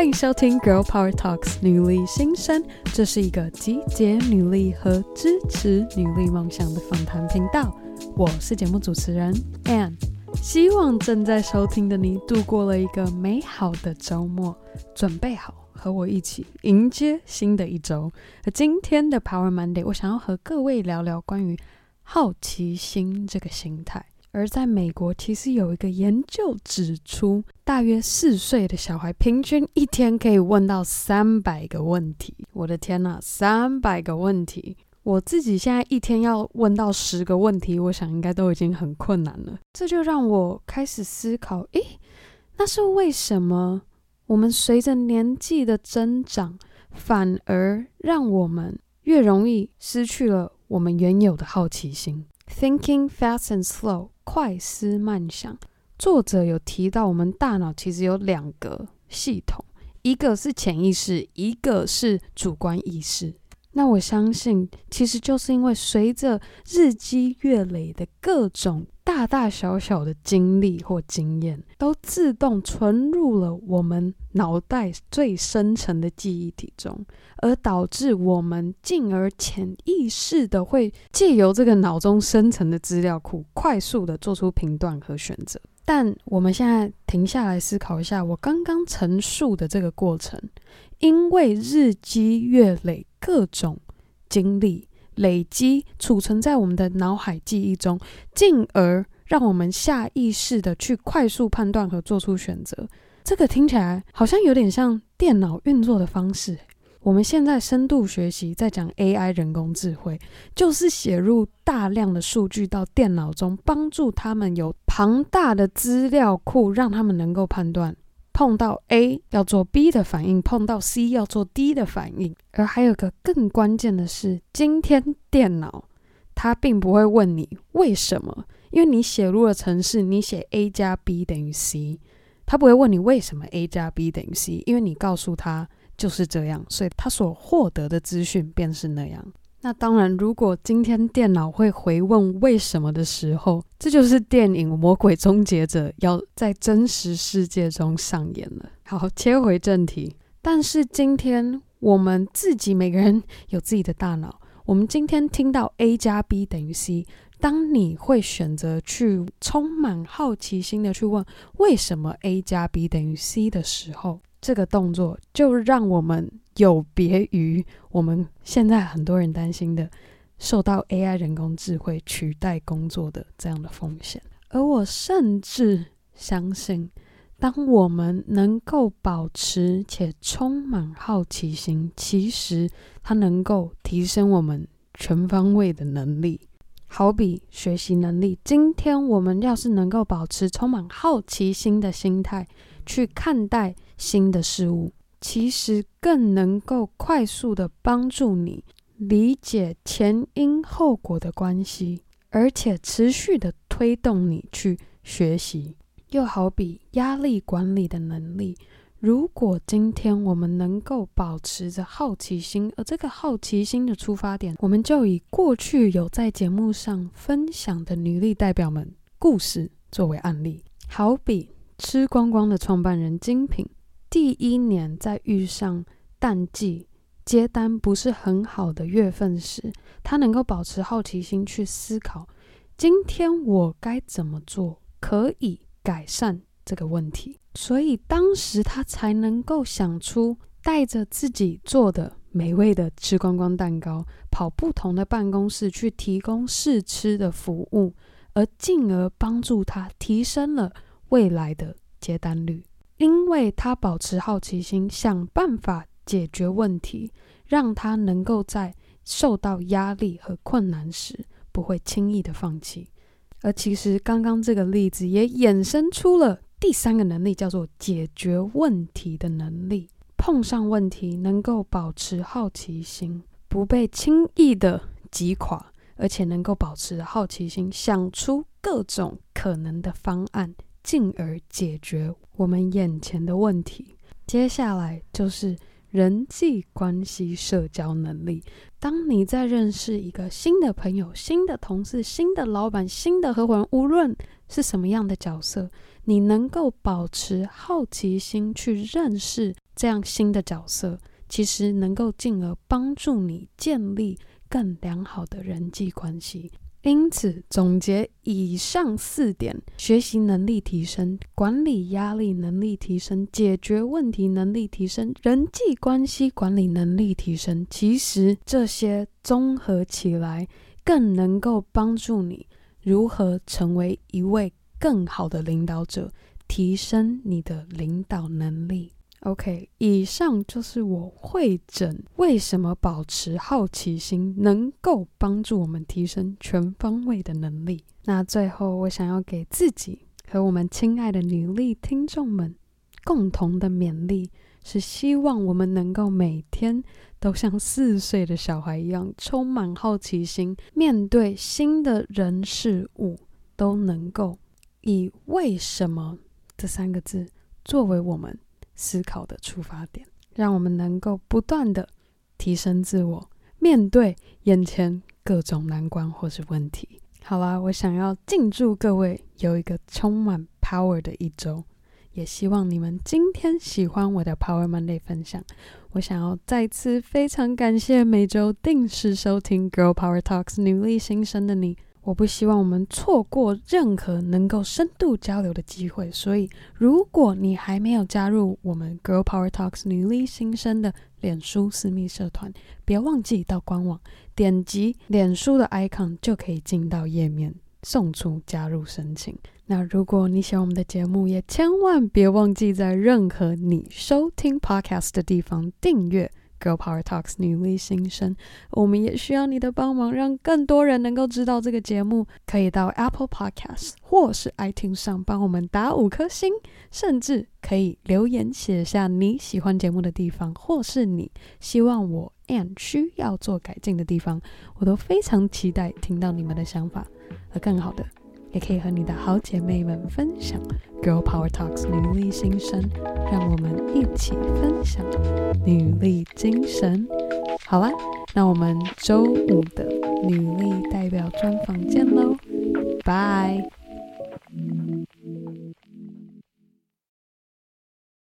欢迎收听《Girl Power Talks》女力新生，这是一个集结女力和支持女力梦想的访谈频道。我是节目主持人 Anne，希望正在收听的你度过了一个美好的周末，准备好和我一起迎接新的一周。而今天的 Power Monday，我想要和各位聊聊关于好奇心这个心态。而在美国，其实有一个研究指出，大约四岁的小孩平均一天可以问到三百个问题。我的天呐，三百个问题！我自己现在一天要问到十个问题，我想应该都已经很困难了。这就让我开始思考：诶，那是为什么我们随着年纪的增长，反而让我们越容易失去了我们原有的好奇心？Thinking fast and slow。快思慢想，作者有提到，我们大脑其实有两个系统，一个是潜意识，一个是主观意识。那我相信，其实就是因为随着日积月累的各种大大小小的经历或经验，都自动存入了我们脑袋最深层的记忆体中，而导致我们进而潜意识的会借由这个脑中深层的资料库，快速的做出评断和选择。但我们现在停下来思考一下，我刚刚陈述的这个过程，因为日积月累。各种经历累积储存在我们的脑海记忆中，进而让我们下意识的去快速判断和做出选择。这个听起来好像有点像电脑运作的方式。我们现在深度学习在讲 AI 人工智慧，就是写入大量的数据到电脑中，帮助他们有庞大的资料库，让他们能够判断。碰到 A 要做 B 的反应，碰到 C 要做 D 的反应，而还有个更关键的是，今天电脑它并不会问你为什么，因为你写入了程式，你写 A 加 B 等于 C，它不会问你为什么 A 加 B 等于 C，因为你告诉他就是这样，所以他所获得的资讯便是那样。那当然，如果今天电脑会回问为什么的时候，这就是电影《魔鬼终结者》要在真实世界中上演了。好，切回正题。但是今天我们自己每个人有自己的大脑，我们今天听到 A 加 B 等于 C，当你会选择去充满好奇心的去问为什么 A 加 B 等于 C 的时候，这个动作就让我们。有别于我们现在很多人担心的受到 AI 人工智慧取代工作的这样的风险，而我甚至相信，当我们能够保持且充满好奇心，其实它能够提升我们全方位的能力。好比学习能力，今天我们要是能够保持充满好奇心的心态去看待新的事物。其实更能够快速地帮助你理解前因后果的关系，而且持续地推动你去学习。又好比压力管理的能力，如果今天我们能够保持着好奇心，而这个好奇心的出发点，我们就以过去有在节目上分享的女力代表们故事作为案例，好比吃光光的创办人精品。第一年在遇上淡季接单不是很好的月份时，他能够保持好奇心去思考，今天我该怎么做可以改善这个问题。所以当时他才能够想出带着自己做的美味的吃光光蛋糕，跑不同的办公室去提供试吃的服务，而进而帮助他提升了未来的接单率。因为他保持好奇心，想办法解决问题，让他能够在受到压力和困难时不会轻易的放弃。而其实刚刚这个例子也衍生出了第三个能力，叫做解决问题的能力。碰上问题能够保持好奇心，不被轻易的击垮，而且能够保持好奇心，想出各种可能的方案。进而解决我们眼前的问题。接下来就是人际关系社交能力。当你在认识一个新的朋友、新的同事、新的老板、新的合伙人，无论是什么样的角色，你能够保持好奇心去认识这样新的角色，其实能够进而帮助你建立更良好的人际关系。因此，总结以上四点：学习能力提升、管理压力能力提升、解决问题能力提升、人际关系管理能力提升。其实这些综合起来，更能够帮助你如何成为一位更好的领导者，提升你的领导能力。OK，以上就是我会诊为什么保持好奇心能够帮助我们提升全方位的能力。那最后，我想要给自己和我们亲爱的女力听众们共同的勉励，是希望我们能够每天都像四岁的小孩一样，充满好奇心，面对新的人事物，都能够以“为什么”这三个字作为我们。思考的出发点，让我们能够不断的提升自我，面对眼前各种难关或是问题。好啦，我想要敬祝各位有一个充满 power 的一周，也希望你们今天喜欢我的 Power Monday 分享。我想要再次非常感谢每周定时收听 Girl Power Talks 女力新生的你。我不希望我们错过任何能够深度交流的机会，所以如果你还没有加入我们 Girl Power Talks 女力新生的脸书私密社团，别忘记到官网点击脸书的 icon 就可以进到页面，送出加入申请。那如果你喜欢我们的节目，也千万别忘记在任何你收听 podcast 的地方订阅。Girl Power Talks 女力新生，我们也需要你的帮忙，让更多人能够知道这个节目。可以到 Apple Podcast 或是 iTunes 上帮我们打五颗星，甚至可以留言写下你喜欢节目的地方，或是你希望我 and 需要做改进的地方，我都非常期待听到你们的想法。和更好的。也可以和你的好姐妹们分享 Girl Power Talks 女力新生，让我们一起分享女力精神。好啦，那我们周五的女力代表专访见喽，拜。